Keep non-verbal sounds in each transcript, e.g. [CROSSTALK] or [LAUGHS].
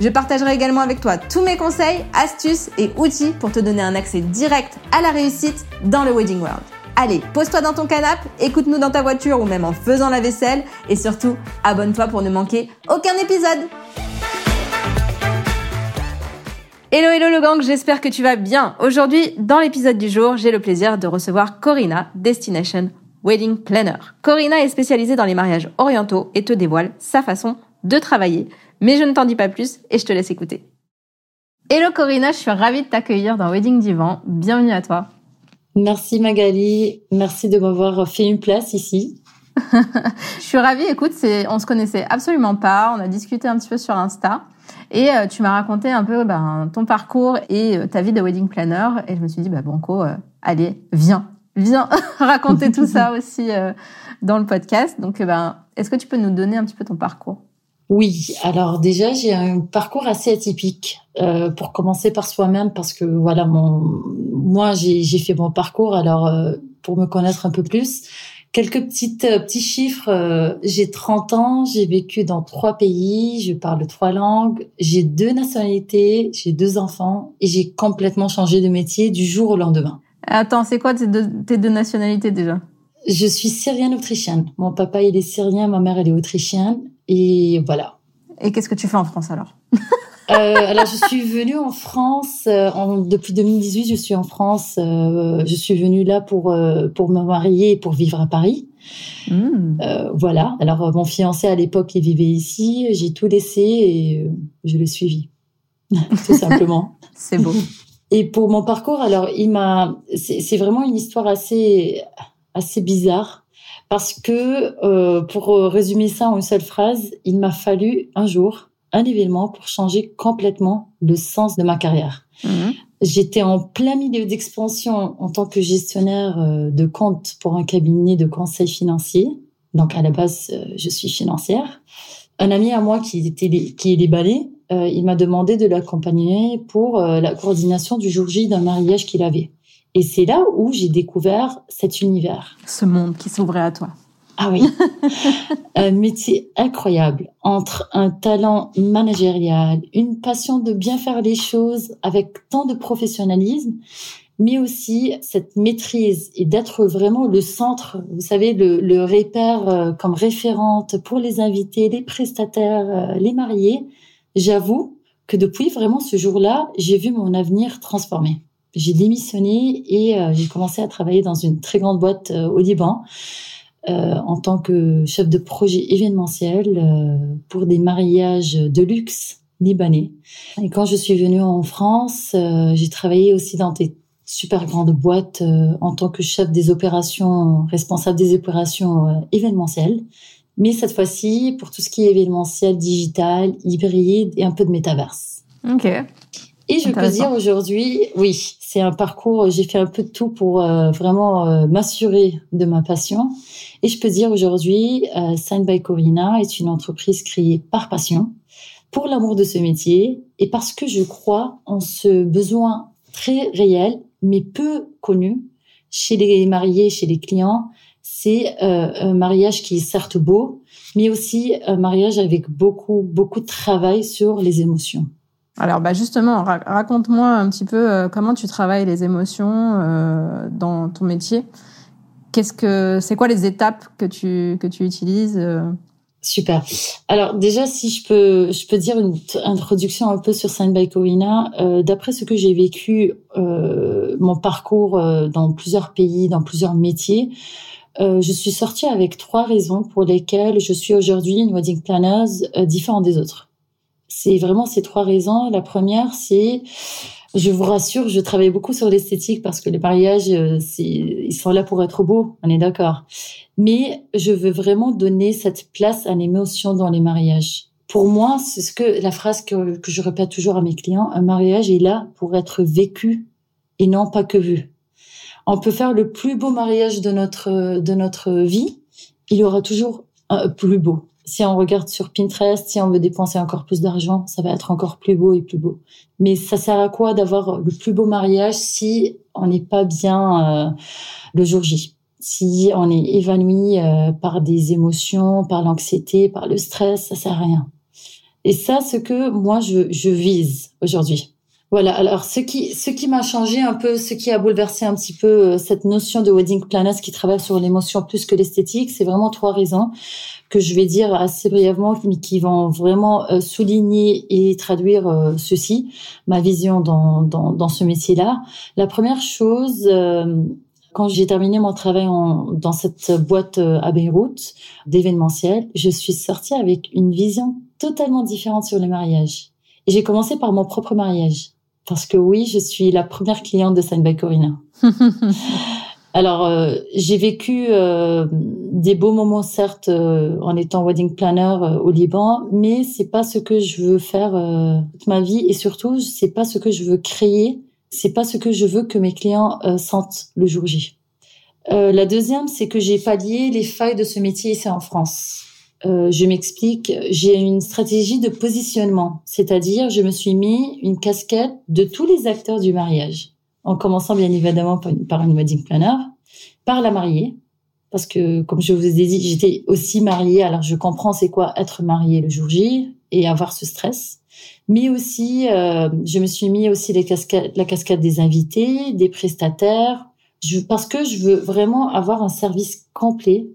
Je partagerai également avec toi tous mes conseils, astuces et outils pour te donner un accès direct à la réussite dans le Wedding World. Allez, pose-toi dans ton canapé, écoute-nous dans ta voiture ou même en faisant la vaisselle et surtout, abonne-toi pour ne manquer aucun épisode. Hello hello le gang, j'espère que tu vas bien. Aujourd'hui, dans l'épisode du jour, j'ai le plaisir de recevoir Corinna, Destination Wedding Planner. Corinna est spécialisée dans les mariages orientaux et te dévoile sa façon de travailler. Mais je ne t'en dis pas plus et je te laisse écouter. Hello Corinna, je suis ravie de t'accueillir dans Wedding Divan. Bienvenue à toi. Merci Magali, merci de m'avoir fait une place ici. [LAUGHS] je suis ravie, écoute, c'est, on se connaissait absolument pas, on a discuté un petit peu sur Insta. Et euh, tu m'as raconté un peu ben, ton parcours et euh, ta vie de wedding planner. Et je me suis dit, bah, Banco, euh, allez, viens, viens [LAUGHS] raconter tout ça [LAUGHS] aussi dans le podcast. Donc, ben, est-ce que tu peux nous donner un petit peu ton parcours? Oui, alors déjà j'ai un parcours assez atypique pour commencer par soi-même parce que voilà mon moi j'ai fait mon parcours alors pour me connaître un peu plus Quelques petites euh, petits chiffres. Euh, j'ai 30 ans, j'ai vécu dans trois pays, je parle trois langues, j'ai deux nationalités, j'ai deux enfants et j'ai complètement changé de métier du jour au lendemain. Attends, c'est quoi tes deux, tes deux nationalités déjà? Je suis syrienne-autrichienne. Mon papa il est syrien, ma mère elle est autrichienne et voilà. Et qu'est-ce que tu fais en France alors euh, alors, je suis venue en France euh, en, depuis 2018. Je suis en France. Euh, je suis venue là pour pour me marier et pour vivre à Paris. Mmh. voilà. Alors, mon fiancé à l'époque, il vivait ici. J'ai tout laissé et je l'ai suivi, [LAUGHS] tout simplement. [LAUGHS] C'est beau. Et pour mon parcours, alors, il m'a. C'est vraiment une histoire assez assez bizarre parce que pour résumer ça en une seule phrase, il m'a fallu un jour un événement pour changer complètement le sens de ma carrière. Mhm. J'étais en plein milieu d'expansion en tant que gestionnaire euh, de compte pour un cabinet de conseil financier. Donc à la base, euh, je suis financière. Un ami à moi qui était qui est libanais, euh, il m'a demandé de l'accompagner pour la coordination du jour J d'un mariage qu'il avait. Et c'est là où j'ai découvert cet univers. Ce monde qui s'ouvrait à toi. Ah oui, [LAUGHS] un métier incroyable entre un talent managérial, une passion de bien faire les choses avec tant de professionnalisme, mais aussi cette maîtrise et d'être vraiment le centre, vous savez, le, le repère euh, comme référente pour les invités, les prestataires, euh, les mariés. J'avoue que depuis vraiment ce jour-là, j'ai vu mon avenir transformé. J'ai démissionné et euh, j'ai commencé à travailler dans une très grande boîte au Liban euh, en tant que chef de projet événementiel euh, pour des mariages de luxe libanais. Et quand je suis venue en France, euh, j'ai travaillé aussi dans des super grandes boîtes en tant que chef des opérations, responsable des opérations événementielles. Mais cette fois-ci, pour tout ce qui est événementiel, digital, hybride et un peu de métaverse. Ok. Et je peux dire aujourd'hui, oui, c'est un parcours, j'ai fait un peu de tout pour vraiment m'assurer de ma passion. Et je peux dire aujourd'hui, euh, Sign by Corina est une entreprise créée par passion, pour l'amour de ce métier et parce que je crois en ce besoin très réel, mais peu connu chez les mariés, chez les clients. C'est euh, un mariage qui est certes beau, mais aussi un mariage avec beaucoup, beaucoup de travail sur les émotions. Alors bah justement, raconte-moi un petit peu euh, comment tu travailles les émotions euh, dans ton métier. Qu'est-ce que c'est quoi les étapes que tu que tu utilises euh? Super. Alors déjà, si je peux, je peux dire une introduction un peu sur Saint by. Euh, D'après ce que j'ai vécu, euh, mon parcours euh, dans plusieurs pays, dans plusieurs métiers, je suis sortie avec trois raisons pour lesquelles je suis aujourd'hui une wedding planner différente des autres. C'est vraiment ces trois raisons. La première, c'est je vous rassure, je travaille beaucoup sur l'esthétique parce que les mariages, euh, ils sont là pour être beaux, on est d'accord. Mais je veux vraiment donner cette place à l'émotion dans les mariages pour moi, c'est ce que la phrase que, que je répète toujours à mes clients, un mariage est là pour être vécu et non pas que vu. On peut faire le plus beau mariage de notre de notre vie, il y aura toujours un plus beau. Si on regarde sur Pinterest, si on veut dépenser encore plus d'argent, ça va être encore plus beau et plus beau. Mais ça sert à quoi d'avoir le plus beau mariage si on n'est pas bien euh, le jour J? Si on est évanoui euh, par des émotions, par l'anxiété, par le stress, ça sert à rien. Et ça, ce que moi je, je vise aujourd'hui. Voilà. Alors, ce qui, ce qui m'a changé un peu, ce qui a bouleversé un petit peu euh, cette notion de wedding planner qui travaille sur l'émotion plus que l'esthétique, c'est vraiment trois raisons que je vais dire assez brièvement, mais qui vont vraiment euh, souligner et traduire euh, ceci, ma vision dans, dans, dans ce métier-là. La première chose, quand j'ai terminé mon travail en, dans cette boîte à Beyrouth d'événementiel, je suis sortie avec une vision totalement différente sur le mariage. Et j'ai commencé par mon propre mariage. Parce que oui, je suis la première cliente de Sign by Corina. [LAUGHS] Alors, euh, j'ai vécu euh, des beaux moments, certes, euh, en étant wedding planner au Liban, mais c'est pas ce que je veux faire toute ma vie, et surtout, c'est pas ce que je veux créer, c'est pas ce que je veux que mes clients sentent le jour J. la deuxième, c'est que j'ai pallié les failles de ce métier ici en France. Euh, je m'explique, j'ai une stratégie de positionnement, c'est-à-dire je me suis mis une casquette de tous les acteurs du mariage, en commençant bien évidemment par une, par wedding planner, par la mariée, parce que comme je vous ai dit, j'étais aussi mariée, alors je comprends c'est quoi être mariée le jour J et avoir ce stress. Mais aussi, euh, je me suis mis aussi la casquette des invités, des prestataires, je, parce que je veux vraiment avoir un service complet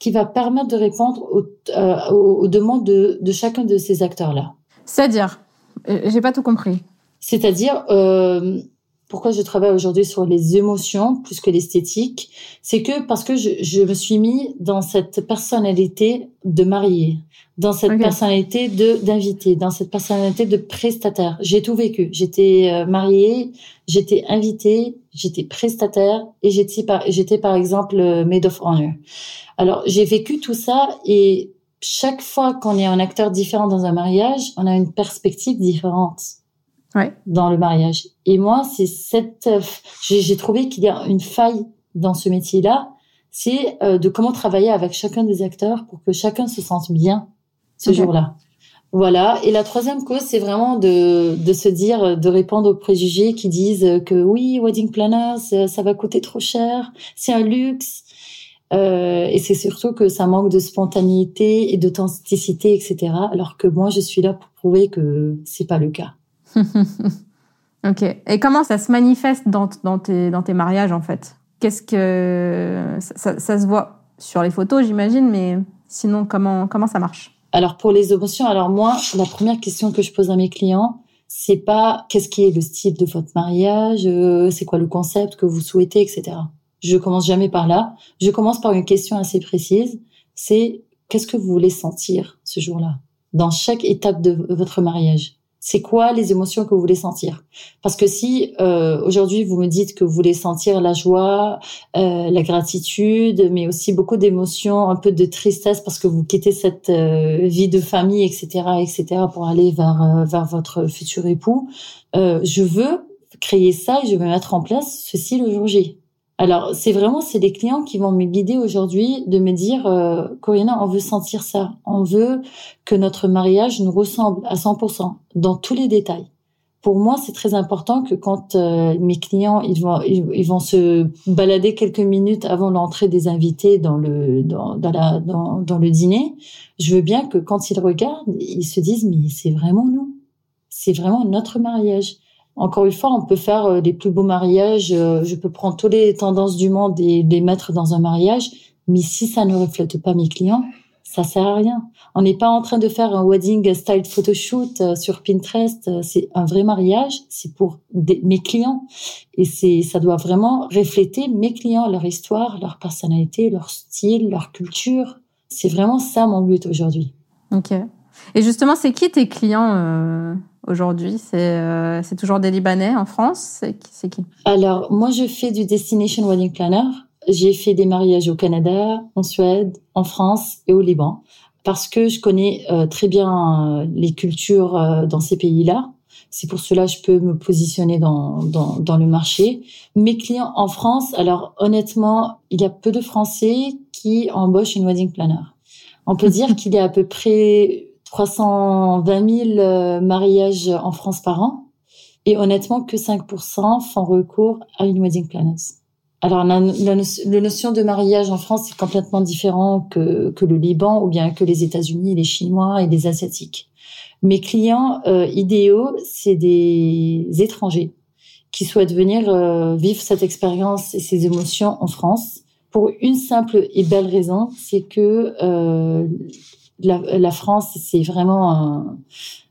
qui va permettre de répondre aux, euh, aux demandes de, de, chacun de ces acteurs-là. C'est-à-dire, euh, j'ai pas tout compris. C'est-à-dire, euh, pourquoi je travaille aujourd'hui sur les émotions plus que l'esthétique, c'est que parce que je, je, me suis mis dans cette personnalité de mariée, dans cette personnalité de d'invité, dans cette personnalité de prestataire. J'ai tout vécu. J'étais euh, mariée, j'étais invitée, j'étais prestataire et j'étais par, j'étais par exemple euh, maid of honor. Alors j'ai vécu tout ça et chaque fois qu'on est un acteur différent dans un mariage, on a une perspective différente ouais. dans le mariage. Et moi, c'est cette, euh, j'ai trouvé qu'il y a une faille dans ce métier-là, c'est euh, de comment travailler avec chacun des acteurs pour que chacun se sente bien ce jour-là. Voilà. Et la troisième cause, c'est vraiment de, de se dire, de répondre aux préjugés qui disent que oui, wedding planner, ça, ça va coûter trop cher, c'est un luxe. Euh, et c'est surtout que ça manque de spontanéité et d'authenticité, etc. Alors que moi, je suis là pour prouver que c'est pas le cas. [LAUGHS] ok. Et comment ça se manifeste dans, tes, mariages, en fait? Qu'est-ce que... Ça, ça, se voit sur les photos, j'imagine, mais sinon, comment, comment ça marche? Alors, pour les émotions, alors moi, la première question que je pose à mes clients, c'est pas qu'est-ce qui est le style de votre mariage, euh, c'est quoi le concept que vous souhaitez, etc. Je commence jamais par là. Je commence par une question assez précise. C'est qu'est-ce que vous voulez sentir ce jour-là? Dans chaque étape de votre mariage c'est quoi les émotions que vous voulez sentir? Parce que si euh, aujourd'hui vous me dites que vous voulez sentir la joie, euh, la gratitude, mais aussi beaucoup d'émotions, un peu de tristesse parce que vous quittez cette euh, vie de famille, etc., etc., pour aller vers euh, vers votre futur époux, euh, je veux créer ça et je vais mettre en place ceci le jour J. Alors, c'est vraiment, c'est des clients qui vont me guider aujourd'hui de me dire, euh, Corinna, on veut sentir ça. On veut que notre mariage nous ressemble à 100% dans tous les détails. Pour moi, c'est très important que quand euh, mes clients ils vont ils, vont se balader quelques minutes avant l'entrée des invités dans le dans dans, la, dans dans le dîner, je veux bien que quand ils regardent, ils se disent mais c'est vraiment nous, c'est vraiment notre mariage. Encore une fois, on peut faire euh, des plus beaux mariages. Euh, je peux prendre toutes les tendances du monde et les mettre dans un mariage. Mais si ça ne reflète pas mes clients, ça sert à rien. On n'est pas en train de faire un wedding style photoshoot euh, sur Pinterest. C'est un vrai mariage. C'est pour mes clients. Et c'est, ça doit vraiment refléter mes clients, leur histoire, leur personnalité, leur style, leur culture. C'est vraiment ça mon but aujourd'hui. Ok. Et justement, c'est qui tes clients aujourd'hui euh, C'est toujours des Libanais en France? C'est qui Alors, moi, je fais du Destination Wedding Planner. J'ai fait des mariages au Canada, en Suède, en France et au Liban. parce que je connais très bien les cultures dans ces pays-là. C'est pour cela que je peux me positionner dans, dans, dans, le marché. Mes clients en France, alors honnêtement, il y a peu de Français qui embauchent une wedding planner. On peut dire [LAUGHS] qu'il y a à peu près 320 000 euh, mariages en France par an. Et honnêtement, que 5% font recours à une wedding planner. Alors, la, notion de mariage en France est complètement différent que, que le Liban ou bien que les États-Unis, les Chinois et les Asiatiques. Mes clients euh, idéaux, c'est des étrangers qui souhaitent venir euh, vivre cette expérience et ces émotions en France pour une simple et belle raison, c'est que euh, la, la, France, c'est vraiment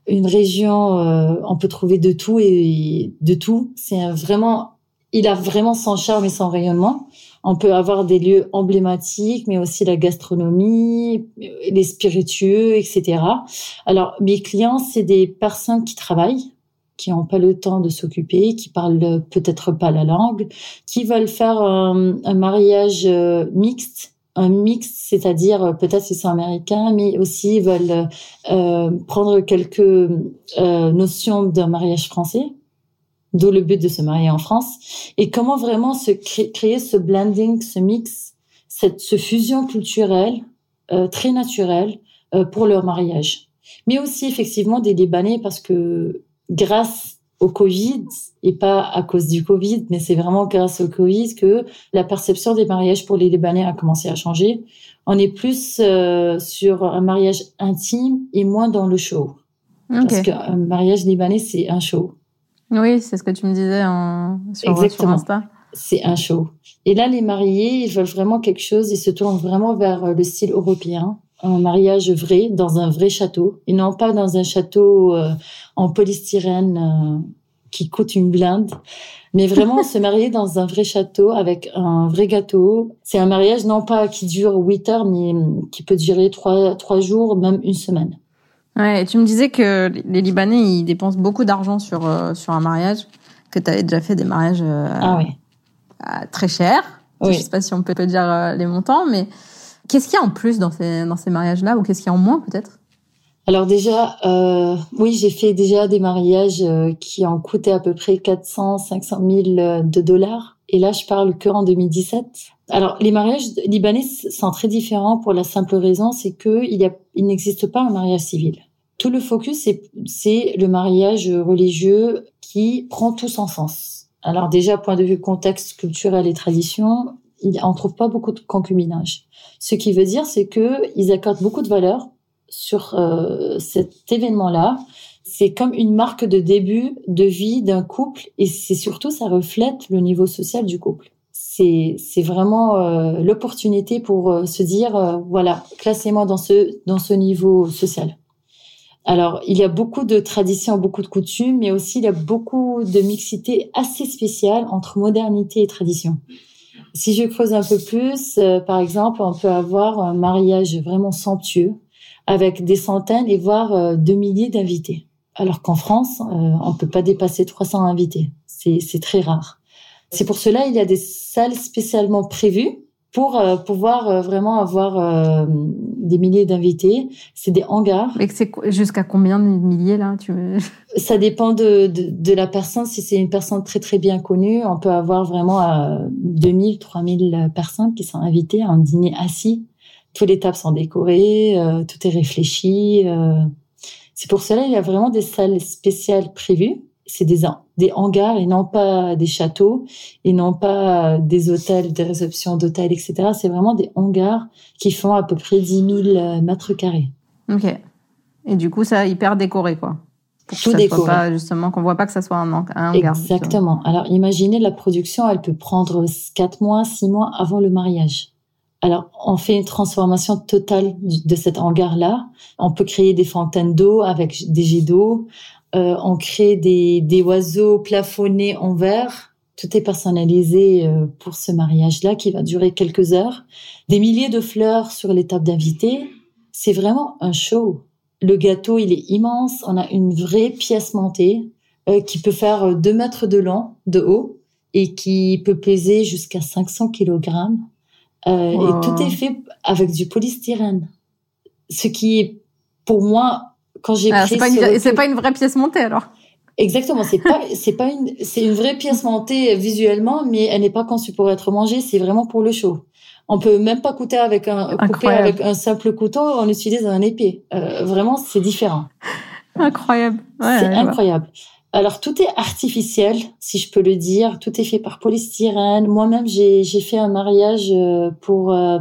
une région, euh, on peut trouver de tout et, de tout. C'est vraiment, il a vraiment son charme et son rayonnement. On peut avoir des lieux emblématiques, mais aussi la gastronomie, les spiritueux, etc. Alors, mes clients, c'est des personnes qui travaillent, qui n'ont pas le temps de s'occuper, qui parlent peut-être pas la langue, qui veulent faire un, un mariage euh, mixte un mix, c'est-à-dire euh, peut-être ils sont américains, mais aussi ils veulent euh, prendre quelques euh, notions d'un mariage français, d'où le but de se marier en France, et comment vraiment se créer, ce blending, ce mix, cette ce fusion culturelle euh, très naturelle euh, pour leur mariage. Mais aussi effectivement des Libanais parce que grâce au Covid et pas à cause du Covid, mais c'est vraiment grâce au Covid que la perception des mariages pour les Libanais a commencé à changer. On est plus euh, sur un mariage intime et moins dans le show. Parce qu'un mariage libanais, c'est un show. Oui, c'est ce que tu me disais en, sur, Exactement. Insta. C'est un show. Et là, les mariés, ils veulent vraiment quelque chose, ils se tournent vraiment vers le style européen un mariage vrai dans un vrai château et non pas dans un château euh, en polystyrène euh, qui coûte une blinde mais vraiment [LAUGHS] se marier dans un vrai château avec un vrai gâteau c'est un mariage non pas qui dure huit heures mais qui peut durer trois trois jours même une semaine ouais et tu me disais que les libanais ils dépensent beaucoup d'argent sur euh, sur un mariage que tu avais déjà fait des mariages ah oui. très chers oui. je sais pas si on peut te dire les montants mais Qu'est-ce qu'il y a en plus dans ces, dans ces mariages-là ou qu'est-ce qu'il y a en moins peut-être? Alors déjà, euh, oui, j'ai fait déjà des mariages euh, qui ont coûté à peu près 400, 500 000 de dollars. Et là, je parle que en 2017. Alors, les mariages libanais sont très différents pour la simple raison, c'est que il, n'existe pas un mariage civil. Tout le focus, c'est le mariage religieux qui prend tout son sens. Alors déjà, point de vue contexte culturel et tradition, on trouve pas beaucoup de concubinage. Ce qui veut dire, c'est que ils accordent beaucoup de valeur sur euh, cet événement-là. C'est comme une marque de début de vie d'un couple et c'est surtout ça reflète le niveau social du couple. C'est vraiment euh, l'opportunité pour euh, se dire voilà classez-moi dans ce dans ce niveau social. Alors, il y a beaucoup de traditions, beaucoup de coutumes, mais aussi il y a beaucoup de mixité assez spéciale entre modernité et tradition. Si je creuse un peu plus, euh, par exemple, on peut avoir un mariage vraiment somptueux avec des centaines et voire euh, deux milliers d'invités. Alors qu'en France, euh, on peut pas dépasser 300 invités. C'est très rare. C'est pour cela il y a des salles spécialement prévues pour euh, pouvoir euh, vraiment avoir euh, des milliers d'invités. C'est des hangars. Et c'est jusqu'à combien de milliers là tu [LAUGHS] Ça dépend de, de, de, la personne. Si c'est une personne très très bien connue, on peut avoir vraiment euh, 2000, 3000 personnes qui sont invitées à un dîner assis. Toutes les tables sont décorées, tout est réfléchi. C'est pour cela il y a vraiment des salles spéciales prévues c'est des, des hangars et non pas des châteaux et non pas des hôtels, des réceptions d'hôtels, etc. C'est vraiment des hangars qui font à peu près 10 000 euh, mètres carrés. Ok. Et du coup, ça hyper décoré, quoi. Pour Tout décoré. Pas, justement, qu'on voit pas que ça soit un, un hangar. Exactement. Alors, imaginez la production, elle peut prendre 4 mois, 6 mois avant le mariage. Alors, on fait une transformation totale de cet hangar-là. On peut créer des fontaines d'eau avec des jets d'eau. Euh, on crée des, des oiseaux plafonnés en verre. Tout est personnalisé euh, pour ce mariage-là qui va durer quelques heures. Des milliers de fleurs sur les tables d'invités. C'est vraiment un show. Le gâteau, il est immense. On a une vraie pièce montée euh, qui peut faire 2 mètres de long, de haut, et qui peut peser jusqu'à 500 kg. Euh, wow. Et tout est fait avec du polystyrène Ce qui, pour moi, quand j'ai pris... C'est pas, une, pas une vraie pièce montée alors Exactement, c'est pas [LAUGHS] c'est pas une c'est une vraie pièce montée visuellement, mais elle n'est pas conçue pour être mangée, c'est vraiment pour le show. On peut même pas couper avec un couper avec un simple couteau, on utilise un épée. Euh, vraiment, c'est différent. Incroyable. Ouais, c'est incroyable. Alors tout est artificiel, si je peux le dire. Tout est fait par polystyrène. Moi-même, j'ai j'ai fait un mariage euh, pour euh,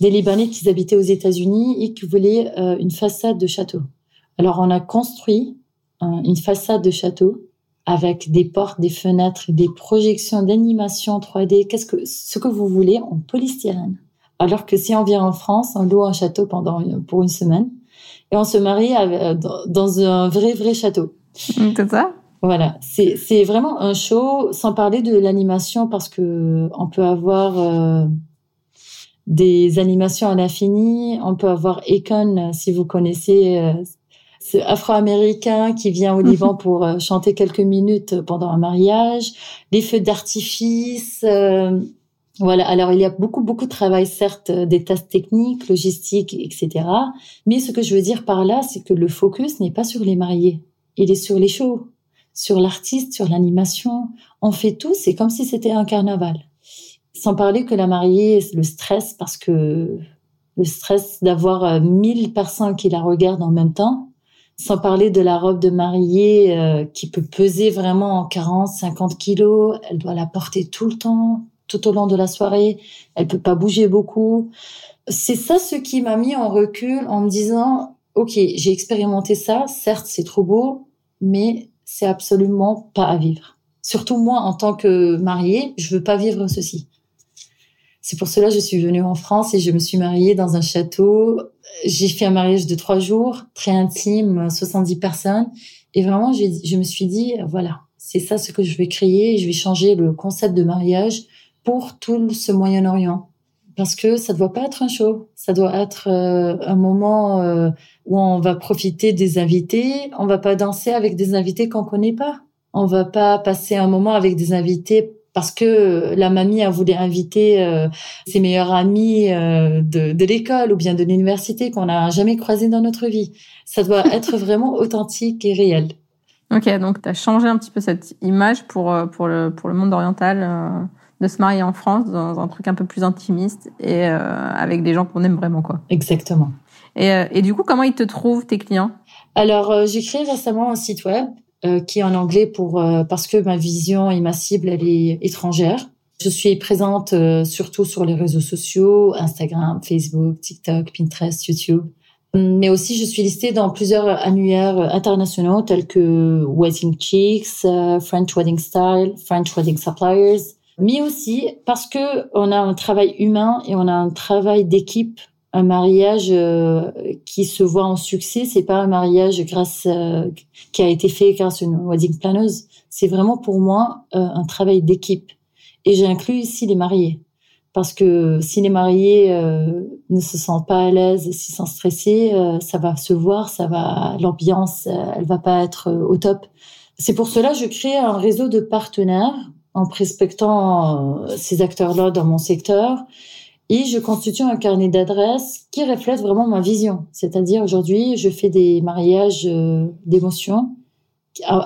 des Libanais qui habitaient aux États-Unis et qui voulaient euh, une façade de château. Alors on a construit une façade de château avec des portes, des fenêtres, des projections d'animation 3D, qu'est-ce que ce que vous voulez en polystyrène. Alors que si on vient en France, on loue un château pendant pour une semaine et on se marie dans un vrai vrai château. [LAUGHS] C'est ça? Voilà, c'est c'est vraiment un show sans parler de l'animation parce que on peut avoir euh, des animations à l'infini, on peut avoir Econ si vous connaissez euh, afro-américain qui vient au Liban pour euh, chanter quelques minutes pendant un mariage, les feux d'artifice. Euh, voilà. Alors il y a beaucoup beaucoup de travail, certes, des tests techniques, logistiques, etc. Mais ce que je veux dire par là, c'est que le focus n'est pas sur les mariés, il est sur les shows, sur l'artiste, sur l'animation. On fait tout, c'est comme si c'était un carnaval. Sans parler que la mariée, le stress, parce que le stress d'avoir 1000 euh, personnes qui la regardent en même temps, sans parler de la robe de mariée euh, qui peut peser vraiment en 40, 50 kilos. Elle doit la porter tout le temps, tout au long de la soirée. Elle peut pas bouger beaucoup. C'est ça ce qui m'a mis en recul en me disant, OK, j'ai expérimenté ça. Certes, c'est trop beau, mais c'est absolument pas à vivre. Surtout moi, en tant que mariée, je veux pas vivre ceci. C'est pour cela que je suis venue en France et je me suis mariée dans un château j'ai fait un mariage de trois jours, très intime, 70 personnes. Et vraiment, je me suis dit, voilà, c'est ça ce que je vais créer. je vais changer le concept de mariage pour tout ce Moyen-Orient. Parce que ça ne doit pas être un show. Ça doit être euh, un moment euh, où on va profiter des invités. On va pas danser avec des invités qu'on connaît pas. On va pas passer un moment avec des invités parce que la mamie a voulu inviter euh, ses meilleurs amis euh, de, de l'école ou bien de l'université qu'on n'a jamais croisé dans notre vie. Ça doit [LAUGHS] être vraiment authentique et réel. Ok, donc tu as changé un petit peu cette image pour, euh, pour, le, pour le monde oriental de se marier en France dans un truc un peu plus intimiste et avec des gens qu'on aime vraiment. quoi. Exactement. Et, et du coup, comment ils te trouvent, tes clients? Alors, j'ai créé récemment un site web euh, qui est en anglais pour euh, parce que ma vision et ma cible elle est étrangère. Je suis présente euh, surtout sur les réseaux sociaux, Instagram, Facebook, TikTok, Pinterest, YouTube. Mais aussi, je suis listée dans plusieurs annuaires internationaux tels que Wedding Chicks, French Wedding Style, French Wedding Suppliers. Mais aussi parce que on a un travail humain et on a un travail d'équipe un mariage euh, qui se voit en succès, c'est pas un mariage grâce euh, qui a été fait grâce à une wedding planeuse. C'est vraiment pour moi euh, un travail d'équipe. Et j'inclus ici les mariés. Parce que si les mariés ne se sentent pas à l'aise, s'ils sont stressés, ça va se voir, ça va, l'ambiance, elle va pas être au top. C'est pour cela que je crée un réseau de partenaires en prospectant ces acteurs-là dans mon secteur et je constitue un carnet d'adresses qui reflète vraiment ma vision. C'est-à-dire aujourd'hui, je fais des mariages euh, d'émotion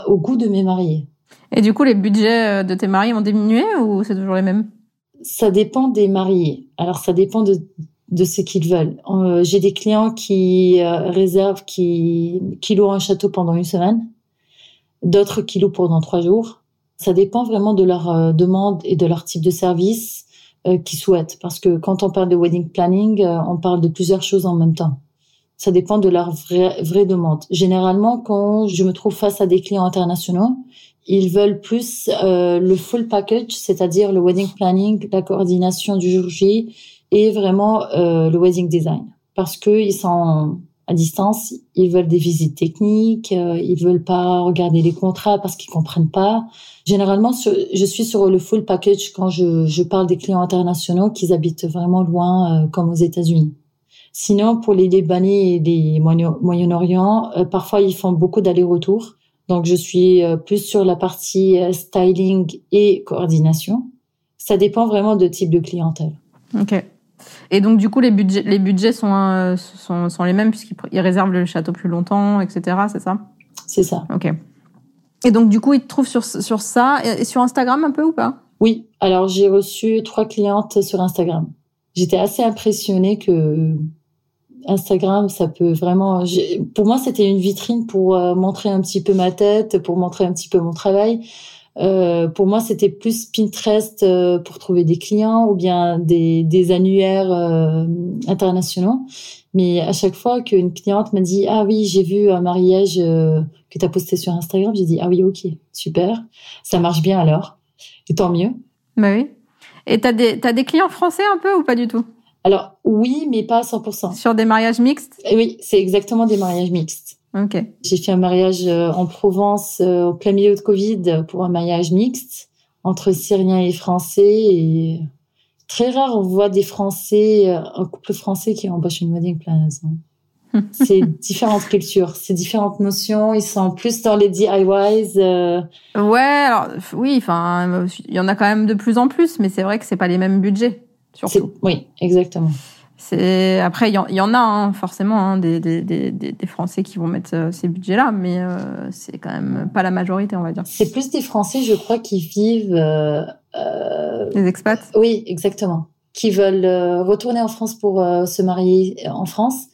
au goût de mes mariés. Et du coup, les budgets euh, de tes mariés ont diminué ou c'est toujours les mêmes? Ça dépend des mariés. Alors, ça dépend de, de ce qu'ils veulent. Euh, j'ai des clients qui réservent, qui, qui louent un château pendant une semaine, d'autres qui louent pendant trois jours. Ça dépend vraiment de leur demande et de leur type de service qui souhaitent. Parce que quand on parle de wedding planning, euh, on parle de plusieurs choses en même temps. Ça dépend de leur vraie, vraie demande. Généralement, quand je me trouve face à des clients internationaux, ils veulent plus euh, le full package, c'est-à-dire le wedding planning, la coordination du jour J et vraiment euh, le wedding design. Parce que ils sont à distance, ils veulent des visites techniques, euh, ils veulent pas regarder les contrats parce qu'ils comprennent pas. Généralement, je suis sur le full package quand je, je parle des clients internationaux qui habitent vraiment loin, euh, comme aux États-Unis. Sinon, pour les Libanais et les Moyen-Orient, euh, parfois ils font beaucoup d'allers-retours. Donc, je suis euh, plus sur la partie styling et coordination. Ça dépend vraiment de type de clientèle. Ok. Et donc du coup les budgets les budgets sont euh, sont, sont les mêmes puisqu'ils réservent le château plus longtemps, etc. C'est ça? C'est ça. Ok. Et donc du coup ils te trouvent sur sur ça et sur Instagram un peu ou pas? Oui. Alors j'ai reçu trois clientes sur Instagram. J'étais assez impressionnée que Instagram, ça peut vraiment. Pour moi, c'était une vitrine pour euh, montrer un petit peu ma tête, pour montrer un petit peu mon travail. Euh, pour moi, c'était plus Pinterest euh, pour trouver des clients ou bien des, des annuaires euh, internationaux. Mais à chaque fois qu'une cliente m'a dit ah oui j'ai vu un mariage que tu as posté sur Instagram, j'ai dit ah oui ok super ça marche bien alors et tant mieux. Bah oui. Et t'as des t'as des clients français un peu ou pas du tout? Alors oui mais pas à 100%. Sur des mariages mixtes? Oui c'est exactement des mariages mixtes. J'ai fait un mariage euh, en Provence euh, au plein milieu de Covid pour un mariage mixte entre Syriens et Français. Et très rare, on voit des Français, euh, un couple français qui embauche une wedding planner. [LAUGHS] C'est différentes cultures, c'est différentes notions. Ils sont plus dans les DIYs. Ouais, alors oui, enfin, il y en a quand même de plus en plus, mais c'est vrai que c'est pas les mêmes budgets, surtout. Oui, exactement. C'est après il y, en a hein, forcément hein, des, des, des, des, Français qui vont mettre euh, ces budgets-là, mais euh, c'est quand même pas la majorité, on va dire. C'est plus des Français, je crois, qui vivent. Euh, euh les expats? Oui, exactement. Qui veulent retourner en France pour se marier en France,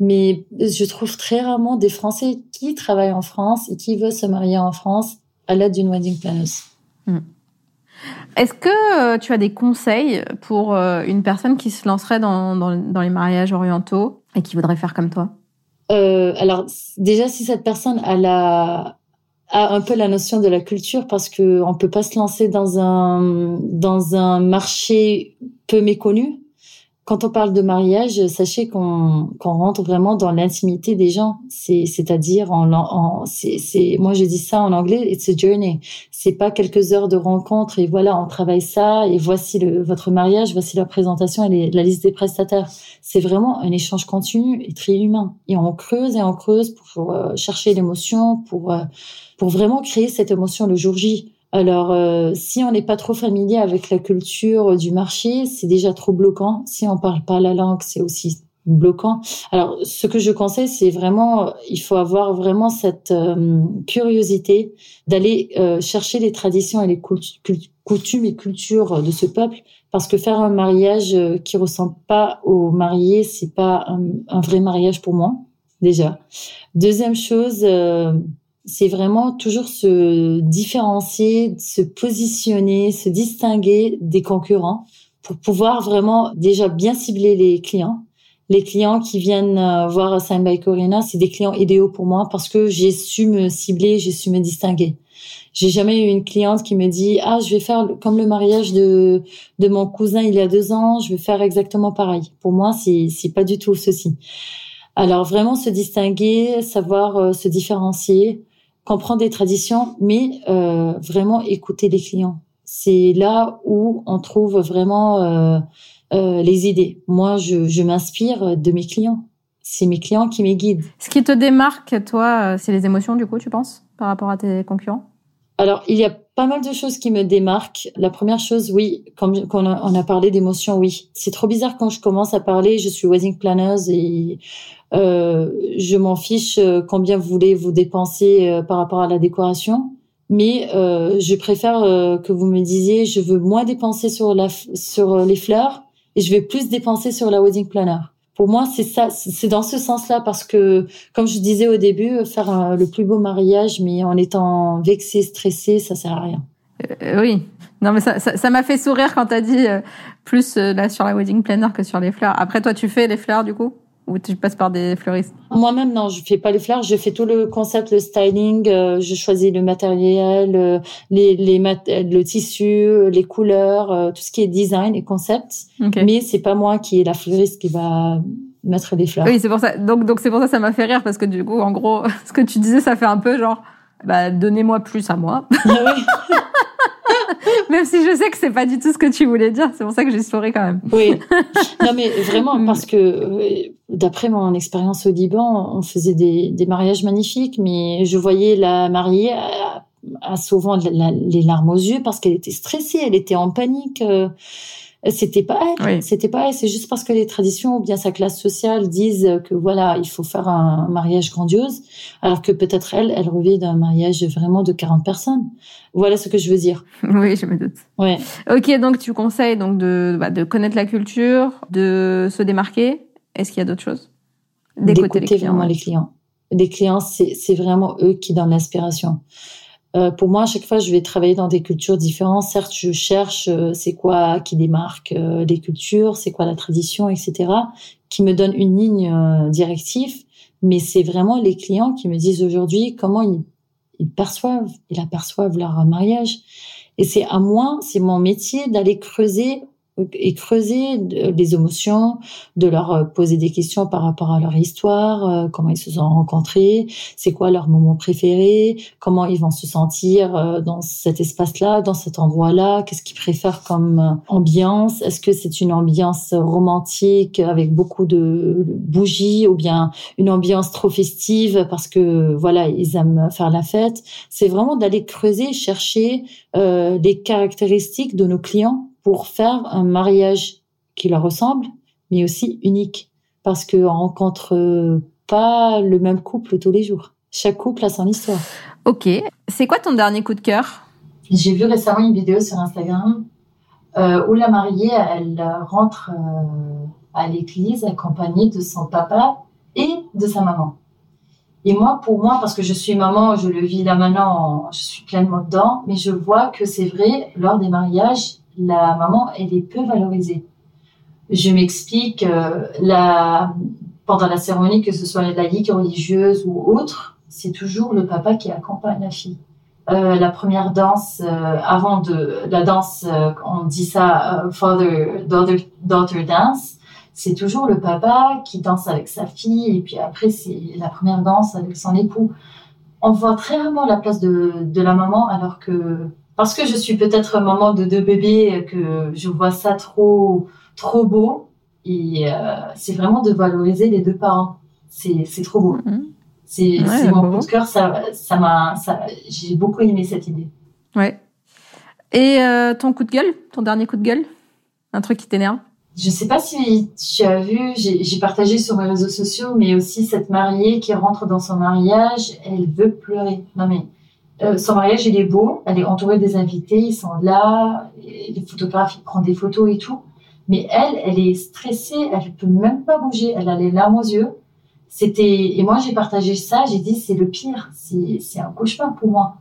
mais je trouve très rarement des Français qui travaillent en France et qui veulent se marier en France à l'aide d'une wedding planner. Hmm. Est-ce que euh, tu as des conseils pour euh, une personne qui se lancerait dans, les mariages orientaux et qui voudrait faire comme toi? Euh, Alors déjà, si cette personne a, un peu la notion de la culture, parce que on peut pas se lancer dans un marché peu méconnu quand on parle de mariage, sachez qu'on rentre vraiment dans l'intimité des gens. C'est c'est-à-dire en, en moi je dis ça en anglais, it's a journey. C'est pas quelques heures de rencontre et voilà on travaille ça et voici le votre mariage, voici la présentation et la liste des prestataires. C'est vraiment un échange continu et très humain. Et on creuse et on creuse pour euh, chercher l'émotion, pour euh, pour vraiment créer cette émotion le jour J. Alors, euh, si on n'est pas trop familier avec la culture du marché, c'est déjà trop bloquant. Si on parle pas la langue, c'est aussi bloquant. Alors, ce que je conseille, c'est vraiment, il faut avoir vraiment cette euh, curiosité d'aller euh, chercher les traditions et les coutumes et cultures de ce peuple, parce que faire un mariage qui ressemble pas au marié, c'est pas un, un, vrai mariage pour moi, déjà. Deuxième chose c'est vraiment toujours se différencier, se positionner, se distinguer des concurrents pour pouvoir vraiment déjà bien cibler les clients. Les clients qui viennent euh, voir Sign by Corina, c'est des clients idéaux pour moi parce que j'ai su me cibler, j'ai su me distinguer. J'ai jamais eu une cliente qui me dit ah je vais faire comme le mariage de de mon cousin il y a deux ans, je vais faire exactement pareil. Pour moi c'est c'est pas du tout ceci. Alors vraiment se distinguer, savoir euh, se différencier, comprendre des traditions, mais euh, vraiment écouter les clients. C'est là où on trouve vraiment euh, euh, les idées. Moi, je, je m'inspire de mes clients. C'est mes clients qui me guident. Ce qui te démarque, toi, c'est les émotions, du coup, tu penses, par rapport à tes concurrents? Alors, il y a pas mal de choses qui me démarquent. La première chose, oui, comme on a, on a parlé d'émotions, oui. C'est trop bizarre quand je commence à parler, je suis wedding planner et euh, je m'en fiche euh, combien vous voulez vous dépenser euh, par rapport à la décoration. Mais euh, je préfère que vous me disiez, je veux moins dépenser sur la sur les fleurs et je vais plus dépenser sur la wedding planner. Pour moi, c'est ça, c'est dans ce sens-là parce que, comme je disais au début, faire le plus beau mariage, mais en étant vexé, stressé, ça sert à rien. oui, non mais ça m'a ça, m'a fait sourire quand t'as dit plus là sur la wedding planner que sur les fleurs. Après, toi, tu fais les fleurs du coup? Ou tu passes par des fleuristes? Moi-même, non, je fais pas les fleurs. Je fais tout le concept, le styling. Euh, je choisis le matériel, euh, les, les le tissu, les couleurs, euh, tout ce qui est design et concept. Mais c'est pas moi qui est la fleuriste qui va mettre les fleurs. Oui, c'est pour ça. Donc, donc c'est pour ça que ça m'a fait rire parce que du coup, en gros, [LAUGHS] ce que tu disais, ça fait un peu genre, bah, donnez-moi plus à moi. Ah oui. [LAUGHS] même si je sais que c'est pas du tout ce que tu voulais dire, c'est pour ça que j'ai souri quand même. Oui. [LAUGHS] Non mais vraiment mm. parce que d'après mon expérience au Liban, on faisait des, des, mariages magnifiques, mais je voyais la mariée à, souvent les larmes aux yeux parce qu'elle était stressée, elle était en panique. Euh, c'était pas elle. C'était pas elle. C'est juste parce que les traditions ou bien sa classe sociale disent que voilà, il faut faire un mariage grandiose, alors que peut-être elle, elle revient d'un mariage vraiment de 40 personnes. Voilà ce que je veux dire. [LAUGHS] Oui, je me doute. Ouais. Ok, donc tu conseilles donc de, bah, de connaître la culture, de se démarquer. Est-ce qu'il y a d'autres choses? D'écouter vraiment les clients. Les clients, c'est vraiment eux qui donnent l'inspiration. Euh, pour moi, à chaque fois, je vais travailler dans des cultures différentes. Certes, je cherche euh, c'est quoi qui démarque euh, les cultures, c'est quoi la tradition, etc., qui me donne une ligne directive. Mais c'est vraiment les clients qui me disent aujourd'hui comment ils, ils perçoivent, ils aperçoivent leur mariage. Et c'est à moi, c'est mon métier d'aller creuser et creuser les émotions, de leur euh, poser des questions par rapport à leur histoire, euh, comment ils se sont rencontrés, c'est quoi leur moment préféré, comment ils vont se sentir euh, dans cet espace-là, dans cet endroit-là, qu'est-ce qu'ils préfèrent comme ambiance, est-ce que c'est une ambiance romantique avec beaucoup de bougies ou bien une ambiance trop festive parce que voilà ils aiment faire la fête. C'est vraiment d'aller creuser, chercher les caractéristiques de nos clients pour faire un mariage qui leur ressemble, mais aussi unique. Parce qu'on rencontre pas le même couple tous les jours. Chaque couple a son histoire. Ok. C'est quoi ton dernier coup de cœur? J'ai vu récemment une vidéo sur Instagram euh, où la mariée, elle rentre euh, à l'église accompagnée de son papa et de sa maman. Et moi, pour moi, parce que je suis maman, je le vis là maintenant, je suis pleinement dedans, mais je vois que c'est vrai, lors des mariages, la maman, elle est peu valorisée. Je m'explique, euh, pendant la cérémonie, que ce soit laïque, religieuse ou autre, c'est toujours le papa qui accompagne la fille. Euh, la première danse, euh, avant de la danse, on dit ça, father daughter, daughter dance, c'est toujours le papa qui danse avec sa fille et puis après c'est la première danse avec son époux. On voit très rarement la place de la maman alors que parce que je suis peut-être maman de deux bébés, que je vois ça trop, trop beau. Et euh, c'est vraiment de valoriser les deux parents. C'est, c'est trop beau. Mhm. C'est, c'est mon coup de cœur. Ça, ça m'a, ça, j'ai beaucoup aimé cette idée. Ouais. Et euh, ton coup de gueule, ton dernier coup de gueule, un truc qui t'énerve? Je sais pas si tu as vu, j'ai, j'ai partagé sur mes réseaux sociaux, mais aussi cette mariée qui rentre dans son mariage, elle veut pleurer. Non mais euh, son mariage, il est beau. Elle est entourée des invités, ils sont là. Les photographes, ils prennent des photos et tout. Mais elle, elle est stressée. Elle peut même pas bouger. Elle a les larmes aux yeux. C'était et moi j'ai partagé ça. J'ai dit c'est le pire. C'est un cauchemar pour moi.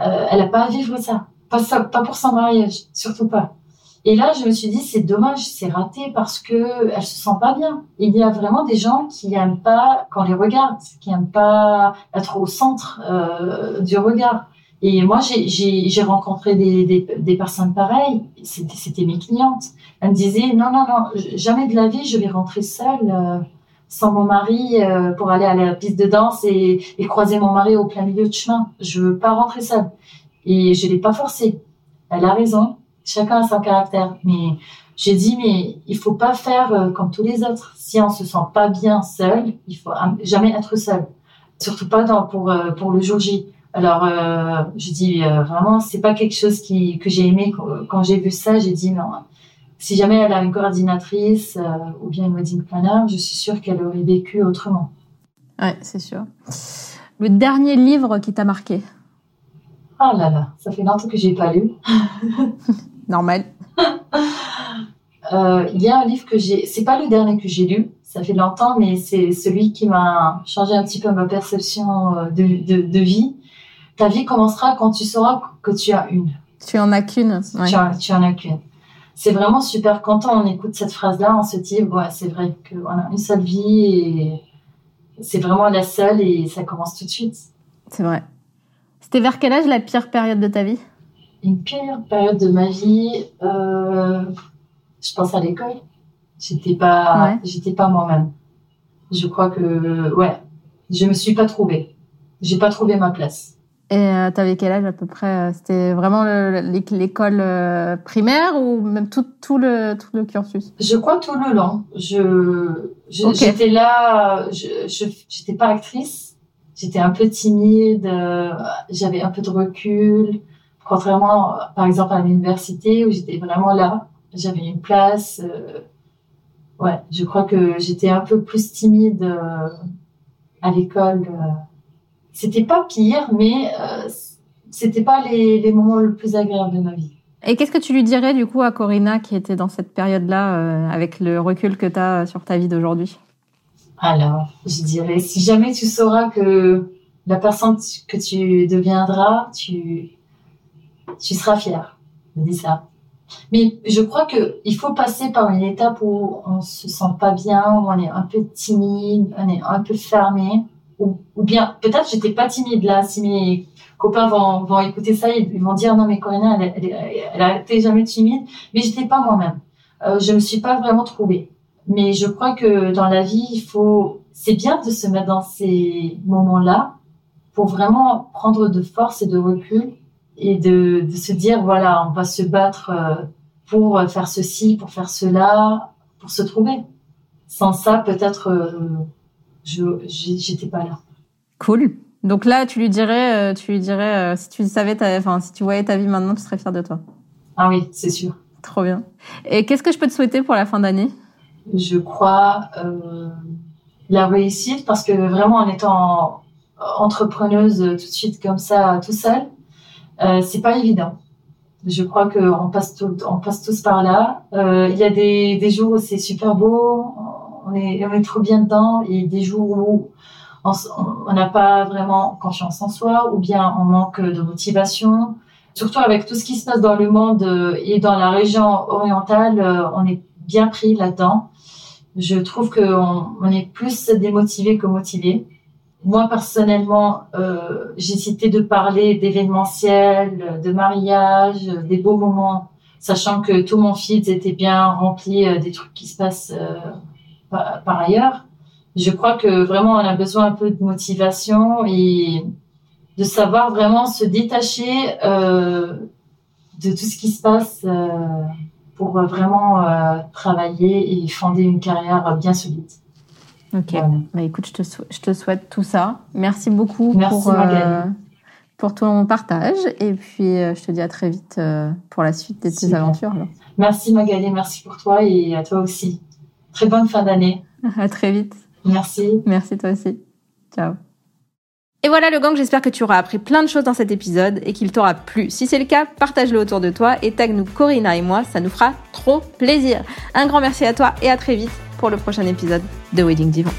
Euh, elle a pas à vivre ça. Pas ça, pas pour son mariage, surtout pas. Et là, je me suis dit, c'est dommage, c'est raté parce que elle se sent pas bien. Il y a vraiment des gens qui aiment pas quand les regardent, qui aiment pas être au centre euh, du regard. Et moi, j'ai rencontré des, des, des, personnes pareilles. C'était mes clientes. Elles me disaient, non, non, non, jamais de la vie, je vais rentrer seule. Euh, sans mon mari euh, pour aller à la piste de danse et, et, croiser mon mari au plein milieu de chemin. Je veux pas rentrer seule. Et je l'ai pas forcé. Elle a raison chacun a son caractère. Mais j'ai dit, mais il faut pas faire euh, comme tous les autres. Si on se sent pas bien seul, il faut jamais être seul. Surtout pas dans, pour, euh, pour le jour J. Alors, euh, je dis euh, vraiment, c'est pas quelque chose qui, que j'ai aimé quand, j'ai vu ça. J'ai dit non. Si jamais elle a une coordinatrice ou bien une wedding planner, je suis sûre qu'elle aurait vécu autrement. Ouais, c'est sûr. Le dernier livre qui t'a marqué? Oh là là, ça fait longtemps que j'ai pas lu. [LAUGHS] Normal. [LAUGHS] Euh, il y a un livre que j'ai, c'est pas le dernier que j'ai lu, ça fait longtemps, mais c'est celui qui m'a changé un petit peu ma perception euh, de, de, de, vie. Ta vie commencera quand tu sauras que tu as une. Tu en as qu'une. Ouais. Tu, en as qu'une. C'est vraiment super. Quand on écoute cette phrase-là, on se dit, ouais, c'est vrai qu'on a une seule vie et c'est vraiment la seule et ça commence tout de suite. C'est vrai. C'était vers quel âge la pire période de ta vie? Une pire période de ma vie, euh, je pense à l'école. J'étais pas, j'étais pas moi-même. Je crois que, ouais, je me suis pas trouvée. J'ai pas trouvé ma place. Et euh, tu avais quel âge à peu près C'était vraiment l'école euh, primaire ou même tout, tout, le, tout le cursus? Je crois tout le long. Je, j'étais là, je, j'étais pas actrice. J'étais un peu timide. Euh, j'avais un peu de recul. Contrairement, par exemple, à l'université où j'étais vraiment là, j'avais une place. Euh, ouais, je crois que j'étais un peu plus timide euh, à l'école. Euh. C'était pas pire, mais c'était pas les, les moments les plus agréables de ma vie. Et qu'est-ce que tu lui dirais du coup à Corinna qui était dans cette période-là, avec le recul que tu as sur ta vie d'aujourd'hui? Alors, je dirais, si jamais tu sauras que la personne que tu deviendras, tu, tu seras fier. Je dis ça. Mais je crois que il faut passer par une étape où on se sent pas bien, où on est un peu timide, on est un peu fermé, ou, ou bien peut-être j'étais pas timide là. Si mes copains vont, vont écouter ça, ils vont dire non mais Corinna, elle, elle, elle, a été jamais timide, mais j'étais pas moi-même. Euh, je me suis pas vraiment trouvée. Mais je crois que dans la vie, il faut, c'est bien de se mettre dans ces moments-là pour vraiment prendre de force et de recul et de, de se dire voilà, on va se battre euh, pour faire ceci, pour faire cela, pour se trouver. Sans ça, peut-être, euh, je j'étais pas là. Cool. Donc là, tu lui dirais, euh, tu lui dirais, si tu savais, enfin, si tu voyais ta vie maintenant, tu serais fière de toi. Ah oui, c'est sûr. Trop bien. Et qu'est-ce que je peux te souhaiter pour la fin d'année? Je crois euh, la réussite parce que vraiment en étant entrepreneuse tout de suite comme ça, tout seul, euh, c'est pas évident. Je crois qu'on passe tout, on passe tous par là. Euh, il y a des, des jours où c'est super beau, on est, on est trop bien dedans, et des jours où on n'a pas vraiment confiance en soi, ou bien on manque de motivation. Surtout avec tout ce qui se passe dans le monde euh, et dans la région orientale, euh, on est bien pris là-dedans. Je trouve qu'on on est plus démotivé que motivé moi personnellement, euh, j'ai cité de parler d'événementiel, de mariage, des beaux moments, sachant que tout mon feed était bien rempli euh, des trucs qui se passent euh, par, ailleurs. Je crois que vraiment on a besoin un peu de motivation et de savoir vraiment se détacher euh, de tout ce qui se passe euh, pour vraiment travailler et fonder une carrière bien solide. Ok. Bah, écoute, je te, je te souhaite tout ça. Merci beaucoup pour, euh, pour ton partage. Et puis, euh, je te dis à très vite euh, pour la suite de tes aventures. Merci Magali, merci pour toi et à toi aussi. Très bonne fin d'année. [LAUGHS] À très vite. Merci. Merci toi aussi. Ciao. Et voilà le gang, j'espère que tu auras appris plein de choses dans cet épisode et qu'il t'aura plu. Si c'est le cas, partage-le autour de toi et tag nous Corinna et moi, ça nous fera trop plaisir. Un grand merci à toi et à très vite pour le prochain épisode de Wedding Divan.